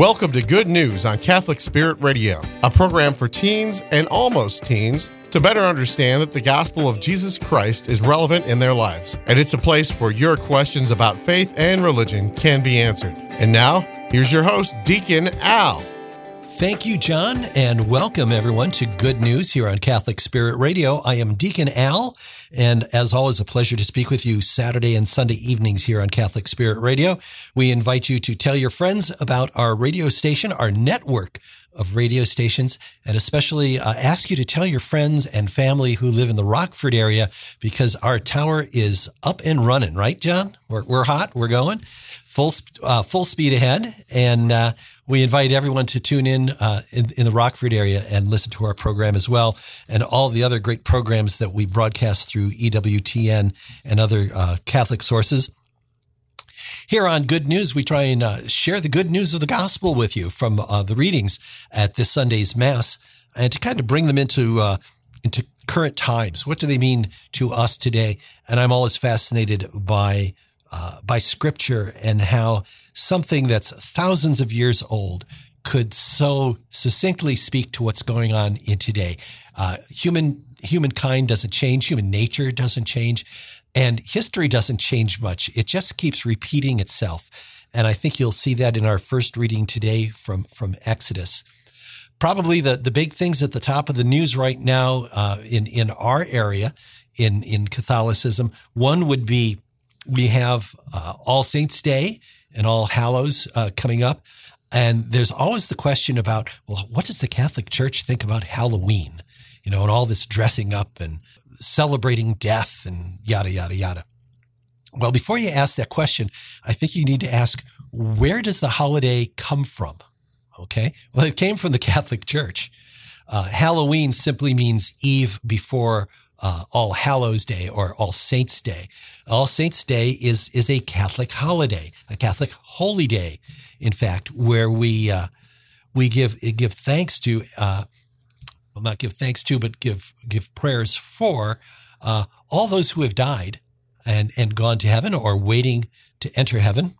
Welcome to Good News on Catholic Spirit Radio, a program for teens and almost teens to better understand that the gospel of Jesus Christ is relevant in their lives. And it's a place where your questions about faith and religion can be answered. And now, here's your host, Deacon Al. Thank you, John, and welcome everyone to Good News here on Catholic Spirit Radio. I am Deacon Al, and as always, a pleasure to speak with you Saturday and Sunday evenings here on Catholic Spirit Radio. We invite you to tell your friends about our radio station, our network of radio stations, and especially uh, ask you to tell your friends and family who live in the Rockford area because our tower is up and running, right, John? We're, we're hot, we're going full, uh, full speed ahead. And uh, we invite everyone to tune in, uh, in, in the Rockford area and listen to our program as well, and all the other great programs that we broadcast through EWTN and other uh, Catholic sources. Here on Good News, we try and uh, share the good news of the gospel with you from uh, the readings at this Sunday's Mass, and to kind of bring them into into current times. What do they mean to us today? And I'm always fascinated by uh, by Scripture and how something that's thousands of years old could so succinctly speak to what's going on in today. Uh, human humankind doesn't change, human nature doesn't change, and history doesn't change much. It just keeps repeating itself. And I think you'll see that in our first reading today from, from Exodus. Probably the, the big things at the top of the news right now uh, in, in our area in, in Catholicism, one would be we have uh, All Saints Day and All Hallows uh, coming up. And there's always the question about, well, what does the Catholic Church think about Halloween? You know, and all this dressing up and celebrating death and yada, yada, yada. Well, before you ask that question, I think you need to ask, where does the holiday come from? Okay. Well, it came from the Catholic Church. Uh, Halloween simply means eve before uh, All Hallows Day or All Saints Day. All Saints Day is is a Catholic holiday, a Catholic holy day, in fact, where we uh, we give give thanks to uh, well, not give thanks to, but give give prayers for uh, all those who have died and and gone to heaven or waiting to enter heaven.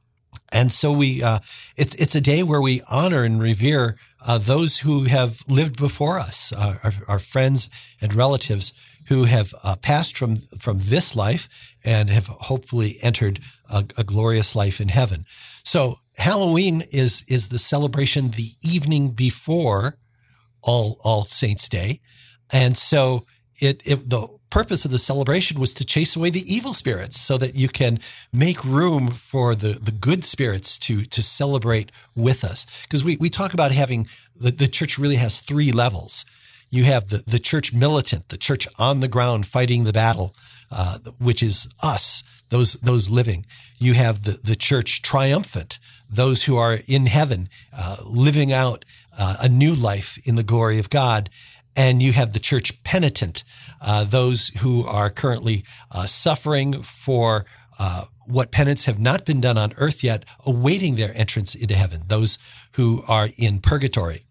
And so we, uh, it's it's a day where we honor and revere uh, those who have lived before us, uh, our, our, friends and relatives who have uh, passed from from this life and have hopefully entered a, a, glorious life in heaven. So Halloween is is the celebration the evening before All All Saints Day, and so it, it the purpose of the celebration was to chase away the evil spirits so that you can make room for the, the good spirits to, to celebrate with us. Because we, we talk about having the, the church really has three levels. You have the, the church militant, the church on the ground fighting the battle, uh, which is us, those, those living. You have the, the church triumphant, those who are in heaven, uh, living out uh, a new life in the glory of God. And you have the church penitent, uh, those who are currently uh, suffering for uh, what penance have not been done on earth yet, awaiting their entrance into heaven, those who are in purgatory.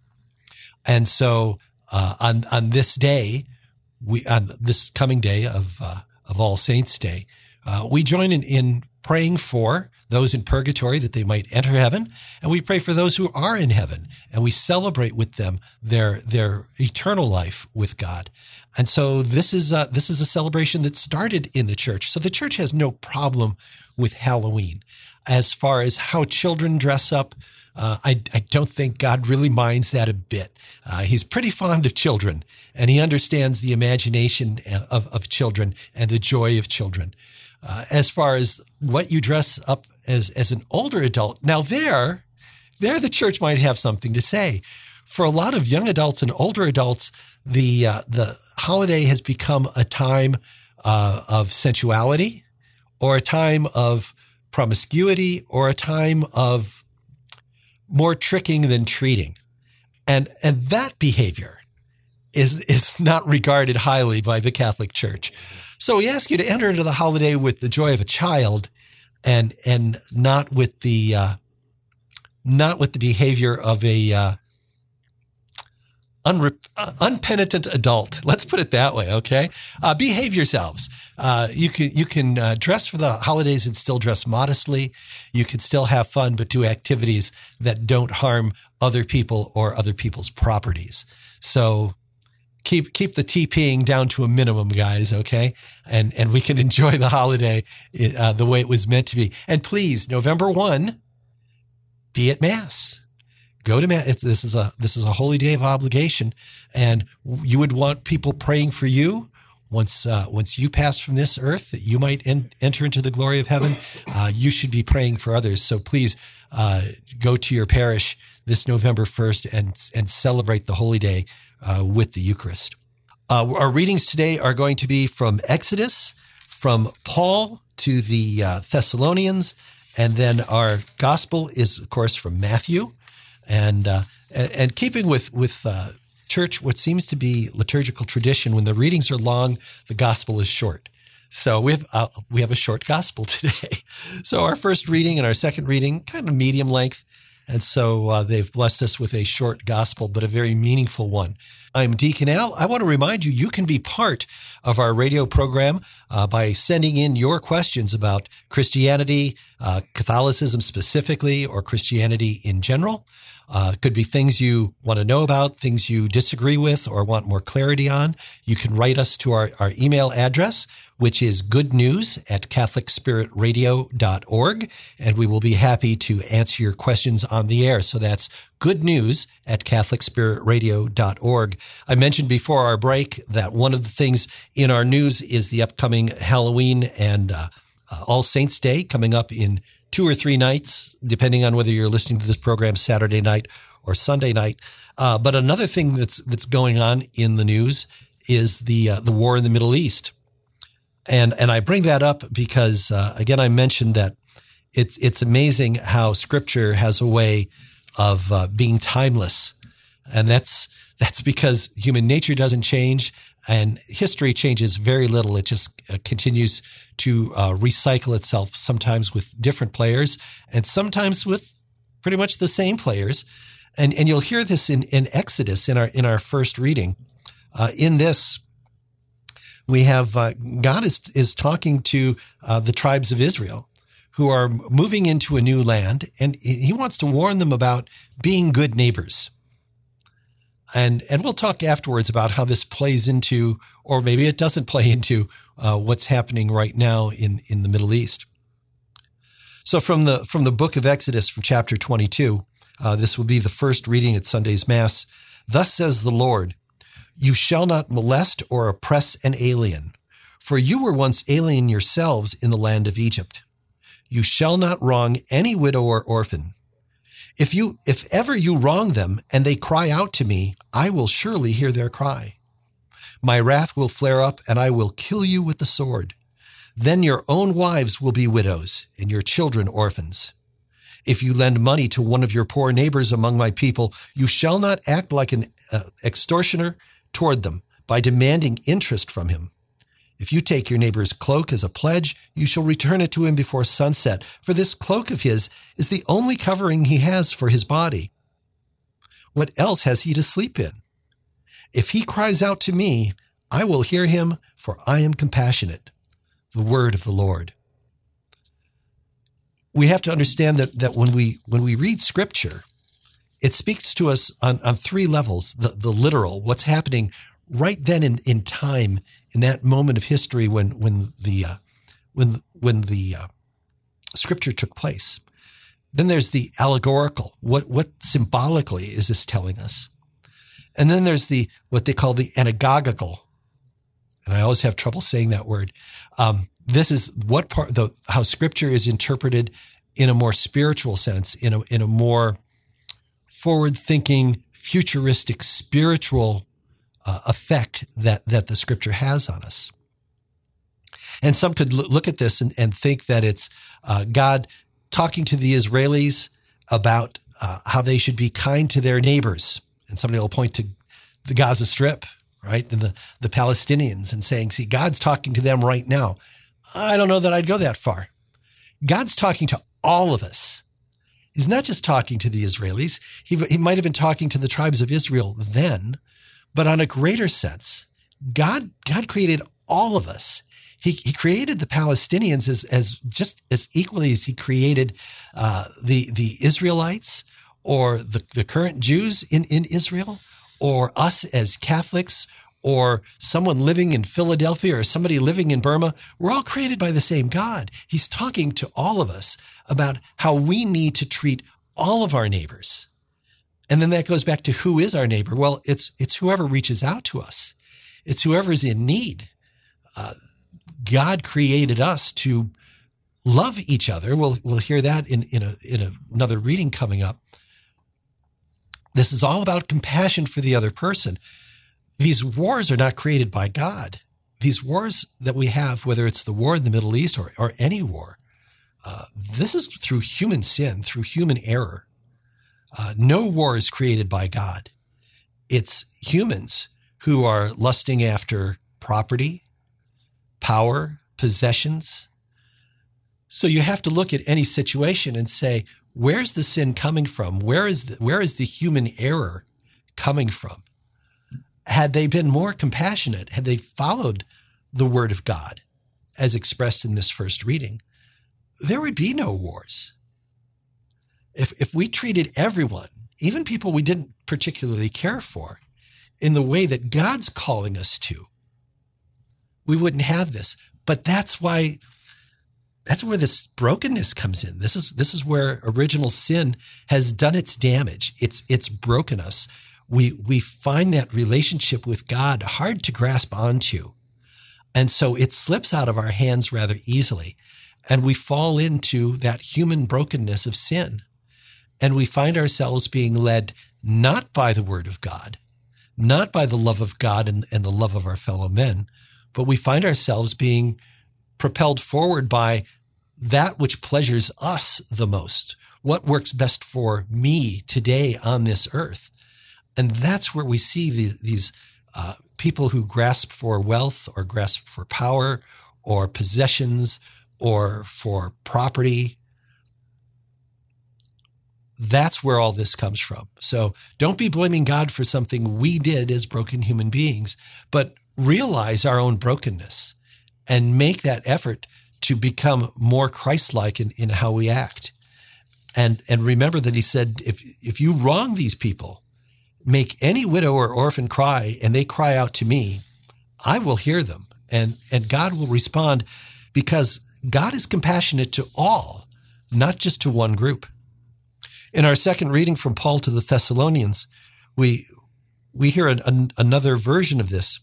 And so uh, on on this day, we on this coming day of uh, of All Saints Day, uh, we join in, in praying for those in purgatory that they might enter heaven, and we pray for those who are in heaven, and we celebrate with them their their eternal life with God. And so this is a, this is a celebration that started in the church. So the church has no problem with Halloween, as far as how children dress up. Uh, I, I, don't think God really minds that a bit. Uh, he's pretty fond of children and he understands the imagination of, of children and the joy of children. Uh, as far as what you dress up as, as an older adult, now there, there the church might have something to say. For a lot of young adults and older adults, the, uh, the holiday has become a time uh, of sensuality or a time of promiscuity or a time of more tricking than treating. And, and that behavior is, is not regarded highly by the Catholic Church. So we ask you to enter into the holiday with the joy of a child and, and not with the, uh, not with the behavior of a, uh, unrep- uh, unpenitent adult. Let's put it that way. Okay, uh, behave yourselves. Uh, you can you can uh, dress for the holidays and still dress modestly. You can still have fun, but do activities that don't harm other people or other people's properties. So keep keep the TPing down to a minimum, guys. Okay, and and we can enjoy the holiday uh, the way it was meant to be. And please, November one, be at mass. Go to mass. This is a this is a holy day of obligation, and you would want people praying for you once uh, once you pass from this earth that you might en- enter into the glory of heaven. Uh, you should be praying for others. So please uh, go to your parish this November first and and celebrate the holy day uh, with the Eucharist. Uh, our readings today are going to be from Exodus, from Paul to the uh, Thessalonians, and then our gospel is, of course, from Matthew. And uh, and keeping with with uh, church, what seems to be liturgical tradition, when the readings are long, the gospel is short. So we have uh, we have a short gospel today. So our first reading and our second reading, kind of medium length, and so uh, they've blessed us with a short gospel, but a very meaningful one. I'm Deacon Al. I want to remind you, you can be part of our radio program uh, by sending in your questions about Christianity, uh, Catholicism specifically, or Christianity in general. Uh, could be things you want to know about, things you disagree with or want more clarity on. You can write us to our, our email address, which is good news at catholicspiritradio.org. And we will be happy to answer your questions on the air. So that's good news at catholicspiritradio.org. I mentioned before our break that one of the things in our news is the upcoming Halloween and uh, uh, All Saints Day coming up in two or three nights, depending on whether you're listening to this program Saturday night or Sunday night. Uh, but another thing that's that's going on in the news is the uh, the war in the Middle East, and and I bring that up because uh, again I mentioned that it's it's amazing how Scripture has a way of uh, being timeless, and that's that's because human nature doesn't change and history changes very little. It just uh, continues to uh, recycle itself, sometimes with different players and sometimes with pretty much the same players. And, and you'll hear this in, in Exodus in our, in our first reading. Uh, in this, we have uh, God is, is talking to uh, the tribes of Israel who are moving into a new land, and he wants to warn them about being good neighbors. And, and we'll talk afterwards about how this plays into, or maybe it doesn't play into, uh, what's happening right now in, in the Middle East. So from the, from the book of Exodus, from chapter 22, uh, this will be the first reading at Sunday's Mass. Thus says the Lord, You shall not molest or oppress an alien, for you were once alien yourselves in the land of Egypt. You shall not wrong any widow or orphan. If you, if ever you wrong them and they cry out to me, I will surely hear their cry. My wrath will flare up and I will kill you with the sword. Then your own wives will be widows and your children orphans. If you lend money to one of your poor neighbors among my people, you shall not act like an uh, extortioner toward them by demanding interest from him. If you take your neighbor's cloak as a pledge, you shall return it to him before sunset, for this cloak of his is the only covering he has for his body. What else has he to sleep in? If he cries out to me, I will hear him, for I am compassionate. The word of the Lord. We have to understand that, that when we when we read scripture, it speaks to us on, on three levels. The, the literal, what's happening right then in, in time, in that moment of history when when the uh, when when the uh, scripture took place. Then there's the allegorical. What what symbolically is this telling us? And then there's the what they call the anagogical. And I always have trouble saying that word. Um, this is what part the how scripture is interpreted in a more spiritual sense, in a in a more forward thinking, futuristic, spiritual uh, effect that that the scripture has on us. And some could look at this and, and think that it's uh, God talking to the Israelis about uh, how they should be kind to their neighbors. And somebody will point to the Gaza Strip, right? And the, the Palestinians and saying, see, God's talking to them right now. I don't know that I'd go that far. God's talking to all of us. He's not just talking to the Israelis. He, he might have been talking to the tribes of Israel then, But on a greater sense, God, God created all of us. He, he created the Palestinians as, as just as equally as he created uh, the, the Israelites or the, the current Jews in, in Israel or us as Catholics or someone living in Philadelphia or somebody living in Burma. We're all created by the same God. He's talking to all of us about how we need to treat all of our neighbors. And then that goes back to who is our neighbor? Well, it's, it's whoever reaches out to us. It's whoever's in need. Uh, God created us to love each other. We'll, we'll hear that in, in, a, in a, another reading coming up. This is all about compassion for the other person. These wars are not created by God. These wars that we have, whether it's the war in the Middle East or, or any war, uh, this is through human sin, through human error. Uh, no war is created by God. It's humans who are lusting after property, power, possessions. So you have to look at any situation and say, where's the sin coming from? Where is the, where is the human error coming from? Had they been more compassionate, had they followed the word of God as expressed in this first reading, there would be no wars. If, if we treated everyone, even people we didn't particularly care for, in the way that God's calling us to, we wouldn't have this. But that's why that's where this brokenness comes in. This is this is where original sin has done its damage. It's it's broken us. We we find that relationship with God hard to grasp onto. And so it slips out of our hands rather easily. And we fall into that human brokenness of sin. And we find ourselves being led not by the word of God, not by the love of God and, and the love of our fellow men, but we find ourselves being propelled forward by that which pleasures us the most. What works best for me today on this earth? And that's where we see the, these uh, people who grasp for wealth or grasp for power or possessions or for property that's where all this comes from. So don't be blaming God for something we did as broken human beings, but realize our own brokenness and make that effort to become more Christ-like in, in how we act. And, and remember that he said, if, if you wrong these people, make any widow or orphan cry and they cry out to me, I will hear them. And, and God will respond because God is compassionate to all, not just to one group. In our second reading from Paul to the Thessalonians, we, we hear an, an, another version of this.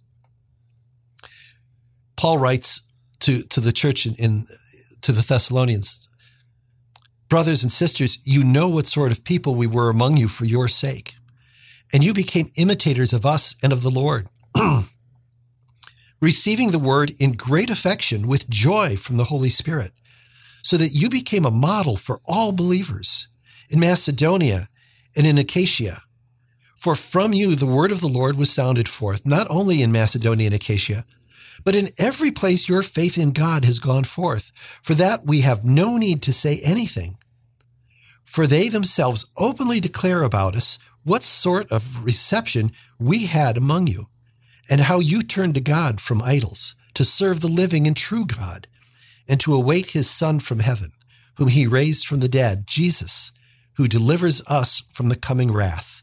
Paul writes to, to the church in, in to the Thessalonians, brothers and sisters, you know what sort of people we were among you for your sake, and you became imitators of us and of the Lord, receiving the word in great affection with joy from the Holy Spirit, so that you became a model for all believers in Macedonia and in Achaia. For from you the word of the Lord was sounded forth, not only in Macedonia and Acacia, but in every place your faith in God has gone forth. For that we have no need to say anything. For they themselves openly declare about us what sort of reception we had among you, and how you turned to God from idols to serve the living and true God, and to await his Son from heaven, whom he raised from the dead, Jesus who delivers us from the coming wrath,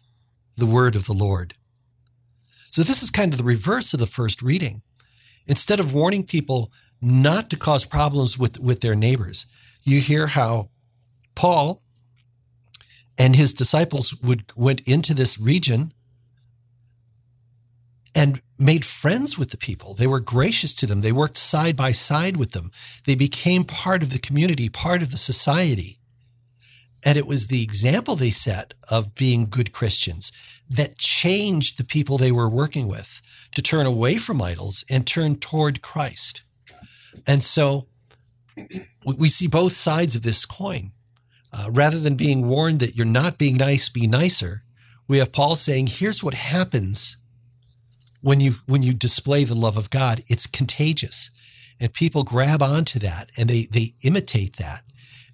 the word of the Lord. So this is kind of the reverse of the first reading. Instead of warning people not to cause problems with, with their neighbors, you hear how Paul and his disciples would went into this region and made friends with the people. They were gracious to them. They worked side by side with them. They became part of the community, part of the society. And it was the example they set of being good Christians that changed the people they were working with to turn away from idols and turn toward Christ. And so we see both sides of this coin. Uh, rather than being warned that you're not being nice, be nicer, we have Paul saying, here's what happens when you when you display the love of God. It's contagious. And people grab onto that and they they imitate that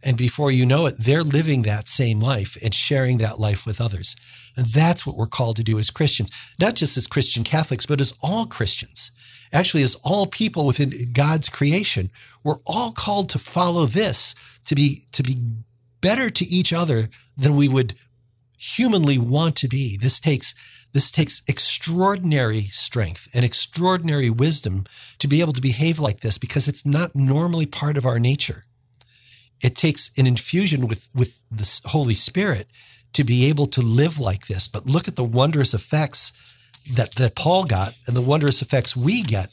And before you know it, they're living that same life and sharing that life with others. And that's what we're called to do as Christians, not just as Christian Catholics, but as all Christians. Actually, as all people within God's creation, we're all called to follow this, to be, to be better to each other than we would humanly want to be. This takes this takes extraordinary strength and extraordinary wisdom to be able to behave like this because it's not normally part of our nature. It takes an infusion with, with the Holy Spirit to be able to live like this. But look at the wondrous effects that, that Paul got and the wondrous effects we get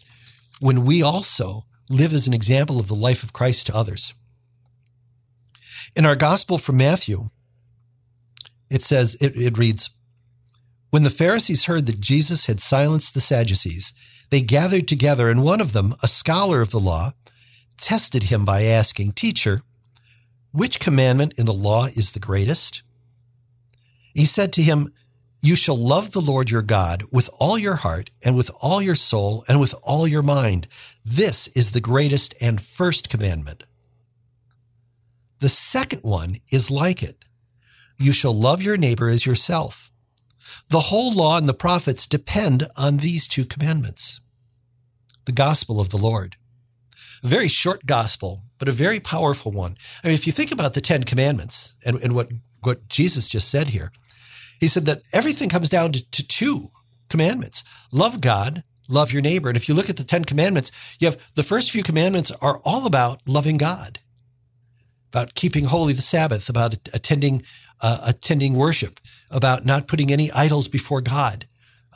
when we also live as an example of the life of Christ to others. In our gospel from Matthew, it says, it, it reads, When the Pharisees heard that Jesus had silenced the Sadducees, they gathered together, and one of them, a scholar of the law, tested him by asking, Teacher, which commandment in the law is the greatest? He said to him, You shall love the Lord your God with all your heart and with all your soul and with all your mind. This is the greatest and first commandment. The second one is like it. You shall love your neighbor as yourself. The whole law and the prophets depend on these two commandments. The gospel of the Lord. A very short gospel, but a very powerful one. I mean, if you think about the Ten Commandments and, and what, what Jesus just said here, he said that everything comes down to, to two commandments love God, love your neighbor. And if you look at the Ten Commandments, you have the first few commandments are all about loving God, about keeping holy the Sabbath, about attending, uh, attending worship, about not putting any idols before God.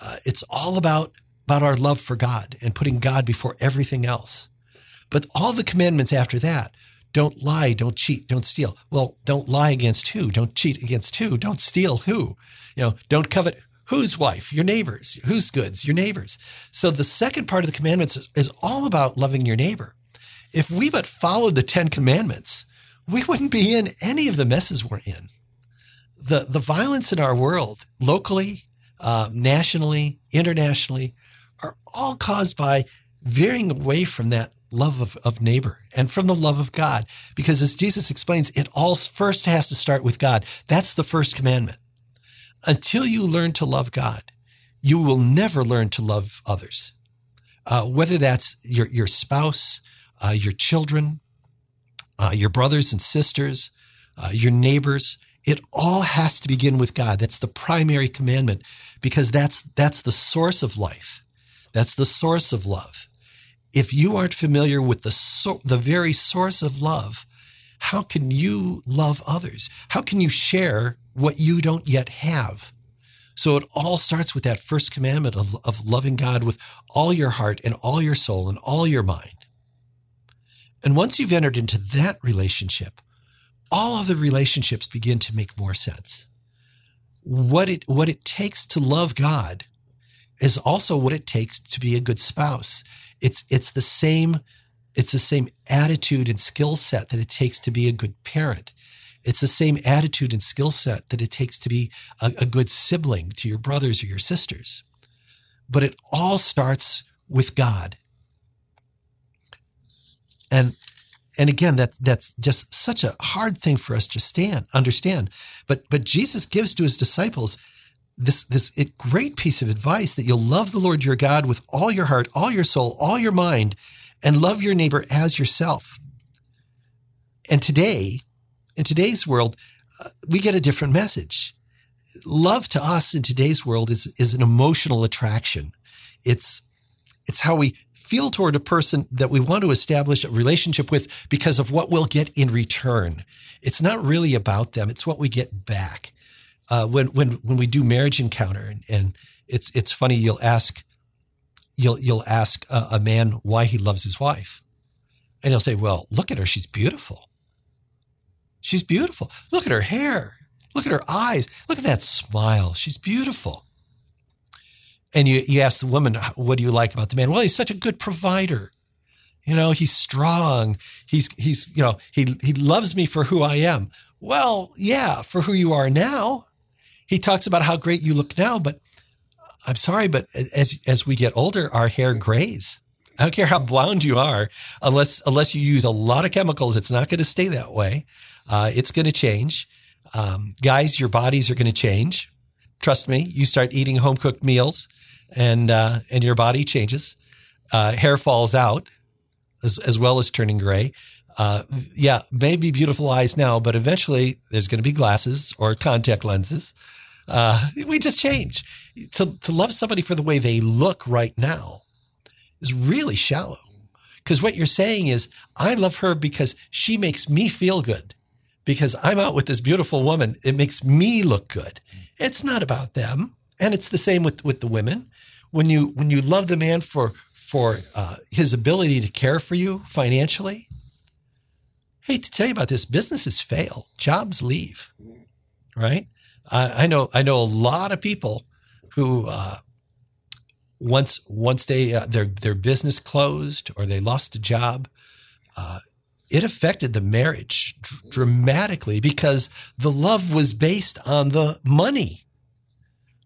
Uh, it's all about, about our love for God and putting God before everything else. But all the commandments after that don't lie, don't cheat, don't steal. Well, don't lie against who? Don't cheat against who? Don't steal who? You know, don't covet whose wife? Your neighbors. Whose goods? Your neighbors. So the second part of the commandments is, is all about loving your neighbor. If we but followed the 10 commandments, we wouldn't be in any of the messes we're in. The, the violence in our world, locally, uh, nationally, internationally, are all caused by veering away from that love of, of neighbor and from the love of God. Because as Jesus explains, it all first has to start with God. That's the first commandment. Until you learn to love God, you will never learn to love others. Uh, whether that's your, your spouse, uh, your children, uh, your brothers and sisters, uh, your neighbors, it all has to begin with God. That's the primary commandment because that's, that's the source of life. That's the source of love if you aren't familiar with the so, the very source of love, how can you love others? How can you share what you don't yet have? So it all starts with that first commandment of, of loving God with all your heart and all your soul and all your mind. And once you've entered into that relationship, all other relationships begin to make more sense. What it, what it takes to love God is also what it takes to be a good spouse. It's it's the same it's the same attitude and skill set that it takes to be a good parent. It's the same attitude and skill set that it takes to be a, a good sibling to your brothers or your sisters. But it all starts with God. And and again that that's just such a hard thing for us to stand understand but but jesus gives to his disciples this this great piece of advice that you'll love the Lord your God with all your heart, all your soul, all your mind, and love your neighbor as yourself. And today, in today's world, uh, we get a different message. Love to us in today's world is is an emotional attraction. It's it's how we feel toward a person that we want to establish a relationship with because of what we'll get in return. It's not really about them. It's what we get back uh, when when when we do marriage encounter, and, and, it's it's funny. You'll ask you'll you'll ask a, a man why he loves his wife, and he'll say, "Well, look at her. She's beautiful. She's beautiful. Look at her hair. Look at her eyes. Look at that smile. She's beautiful." And you, you ask the woman, what do you like about the man? Well, he's such a good provider. You know, he's strong. He's, he's, you know, he, he loves me for who I am. Well, yeah, for who you are now he talks about how great you look now, but I'm sorry, but as as we get older, our hair grays. I don't care how blonde you are, unless unless you use a lot of chemicals, it's not going to stay that way. Uh, it's going to change. Um, guys, your bodies are going to change. Trust me. You start eating home cooked meals, and uh, and your body changes. Uh, hair falls out, as, as well as turning gray. Uh, yeah, maybe beautiful eyes now, but eventually there's going to be glasses or contact lenses. Uh, we just change. To to love somebody for the way they look right now is really shallow. Because what you're saying is, I love her because she makes me feel good. Because I'm out with this beautiful woman, it makes me look good. It's not about them, and it's the same with with the women. When you when you love the man for for uh, his ability to care for you financially, I hate to tell you about this, businesses fail, jobs leave, right? I, I know I know a lot of people who uh, once once they uh, their their business closed or they lost a job, uh, it affected the marriage dr- dramatically because the love was based on the money,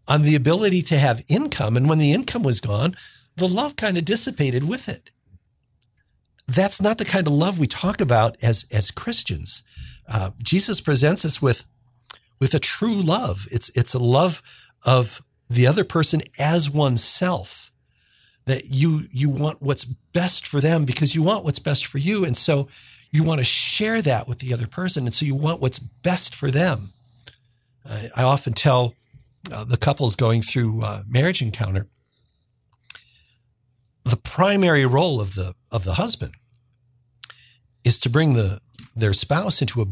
on the ability to have income, and when the income was gone, the love kind of dissipated with it. That's not the kind of love we talk about as as Christians. Uh, Jesus presents us with with a true love. It's it's a love of the other person as oneself that you you want what's best for them because you want what's best for you and so you want to share that with the other person and so you want what's best for them i, I often tell uh, the couples going through marriage encounter the primary role of the of the husband is to bring the their spouse into a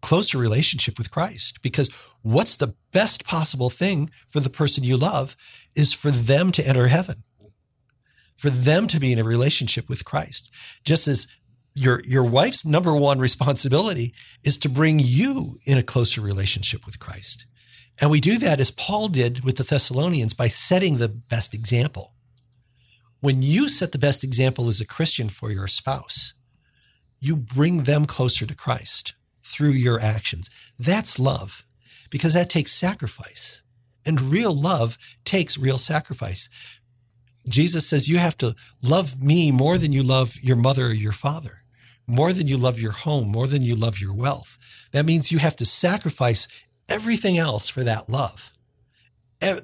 closer relationship with Christ because what's the best possible thing for the person you love is for them to enter heaven, for them to be in a relationship with Christ. Just as your, your wife's number one responsibility is to bring you in a closer relationship with Christ. And we do that as Paul did with the Thessalonians by setting the best example. When you set the best example as a Christian for your spouse, you bring them closer to Christ through your actions. That's love because that takes sacrifice. And real love takes real sacrifice. Jesus says you have to love me more than you love your mother or your father, more than you love your home, more than you love your wealth. That means you have to sacrifice everything else for that love.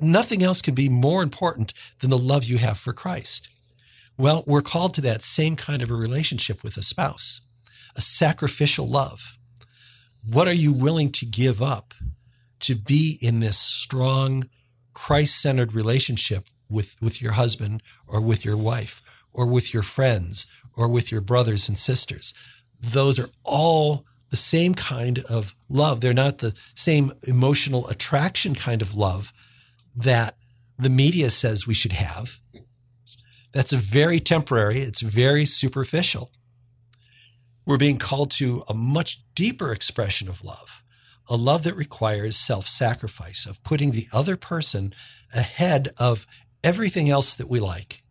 Nothing else can be more important than the love you have for Christ. Well, we're called to that same kind of a relationship with a spouse, a sacrificial love. What are you willing to give up to be in this strong, Christ centered relationship with, with your husband or with your wife or with your friends or with your brothers and sisters? Those are all the same kind of love. They're not the same emotional attraction kind of love that the media says we should have. That's a very temporary, it's very superficial we're being called to a much deeper expression of love, a love that requires self sacrifice, of putting the other person ahead of everything else that we like.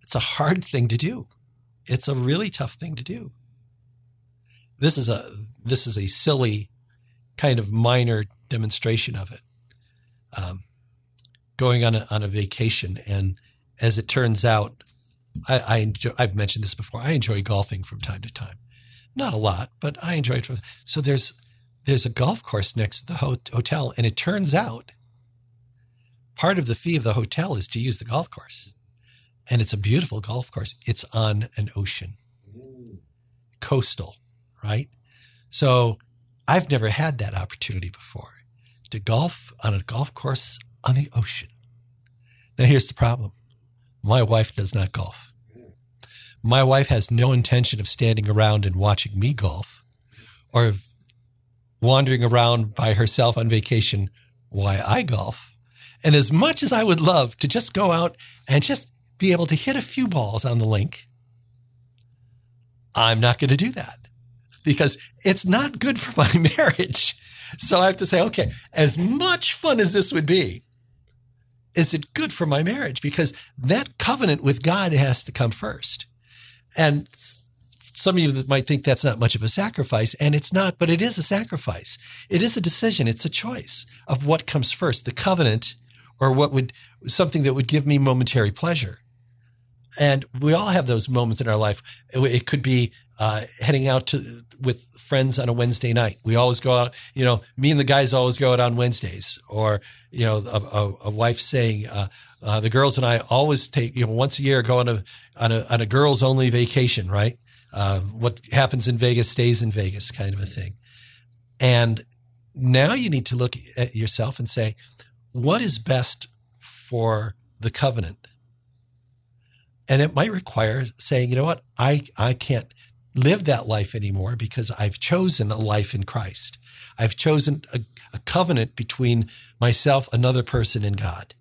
It's a hard thing to do. It's a really tough thing to do. This is a this is a silly kind of minor demonstration of it. Um, going on a, on a vacation, and as it turns out, I, I enjoy, I've mentioned this before. I enjoy golfing from time to time. Not a lot, but I enjoy it. So there's there's a golf course next to the hotel, and it turns out part of the fee of the hotel is to use the golf course, and it's a beautiful golf course. It's on an ocean, coastal, right? So I've never had that opportunity before to golf on a golf course on the ocean. Now here's the problem: my wife does not golf. My wife has no intention of standing around and watching me golf or of wandering around by herself on vacation while I golf. And as much as I would love to just go out and just be able to hit a few balls on the link, I'm not going to do that because it's not good for my marriage. So I have to say, okay, as much fun as this would be, is it good for my marriage? Because that covenant with God has to come first. And some of you might think that's not much of a sacrifice, and it's not, but it is a sacrifice. It is a decision. It's a choice of what comes first, the covenant or what would something that would give me momentary pleasure And we all have those moments in our life. It, could be uh, heading out to with friends on a Wednesday night. We always go out. You know, me and the guys always go out on Wednesdays. Or you know, a, a, a wife saying, uh, uh, "The girls and I always take you know once a year go on a on a on a girls only vacation." Right? Uh, what happens in Vegas stays in Vegas, kind of a thing. And now you need to look at yourself and say, what is best for the covenant? And it might require saying, you know what, I, I can't live that life anymore because I've chosen a life in Christ. I've chosen a, a covenant between myself, another person, and God.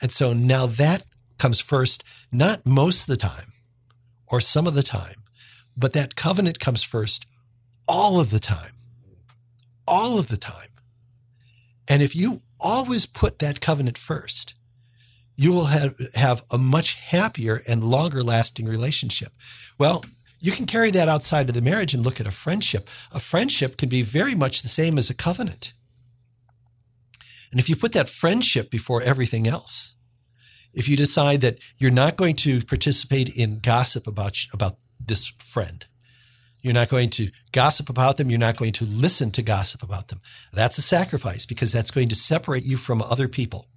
And so now that comes first, not most of the time or some of the time, but that covenant comes first all of the time. All of the time. And if you always put that covenant first, you will have, have a much happier and longer lasting relationship. Well, you can carry that outside of the marriage and look at a friendship. A friendship can be very much the same as a covenant. And if you put that friendship before everything else, if you decide that you're not going to participate in gossip about, about this friend, you're not going to gossip about them. You're not going to listen to gossip about them. That's a sacrifice because that's going to separate you from other people.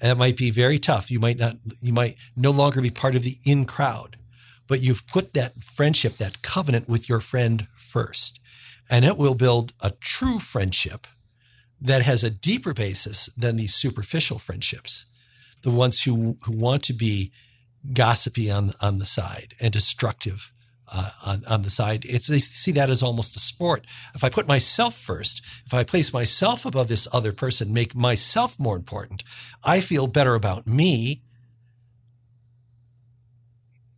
And it might be very tough. You might not, you might no longer be part of the in crowd, but you've put that friendship, that covenant with your friend first. And it will build a true friendship that has a deeper basis than these superficial friendships. The ones who, who want to be gossipy on, on the side and destructive uh, on, on the side. It's they see that as almost a sport. If I put myself first, if I place myself above this other person, make myself more important, I feel better about me.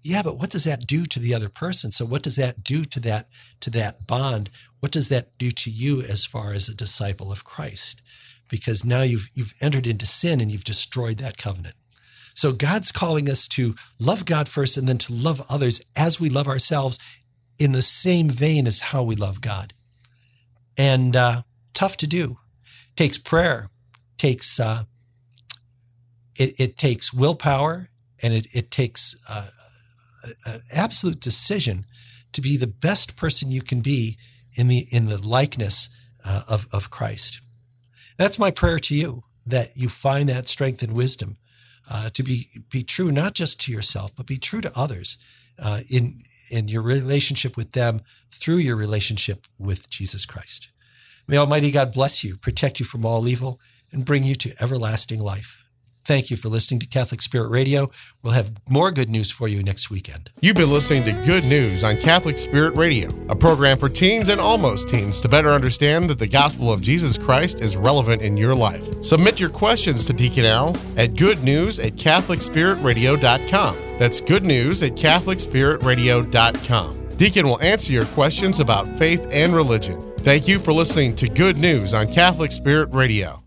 Yeah, but what does that do to the other person? So what does that do to that to that bond? What does that do to you as far as a disciple of Christ? Because now you've you've entered into sin and you've destroyed that covenant. So God's calling us to love God first and then to love others as we love ourselves in the same vein as how we love God. And uh, tough to do. Takes prayer, takes uh, it, it, takes willpower, and it, it takes uh, an absolute decision to be the best person you can be in the in the likeness uh, of of Christ. That's my prayer to you that you find that strength and wisdom uh, to be be true not just to yourself, but be true to others uh, in in your relationship with them through your relationship with Jesus Christ. May Almighty God bless you, protect you from all evil, and bring you to everlasting life. Thank you for listening to Catholic Spirit Radio. We'll have more good news for you next weekend. You've been listening to Good News on Catholic Spirit Radio, a program for teens and almost teens to better understand that the gospel of Jesus Christ is relevant in your life. Submit your questions to Deacon Al at goodnews at CatholicSpiritRadio.com. That's good news at CatholicSpiritRadio.com. Deacon will answer your questions about faith and religion. Thank you for listening to Good News on Catholic Spirit Radio.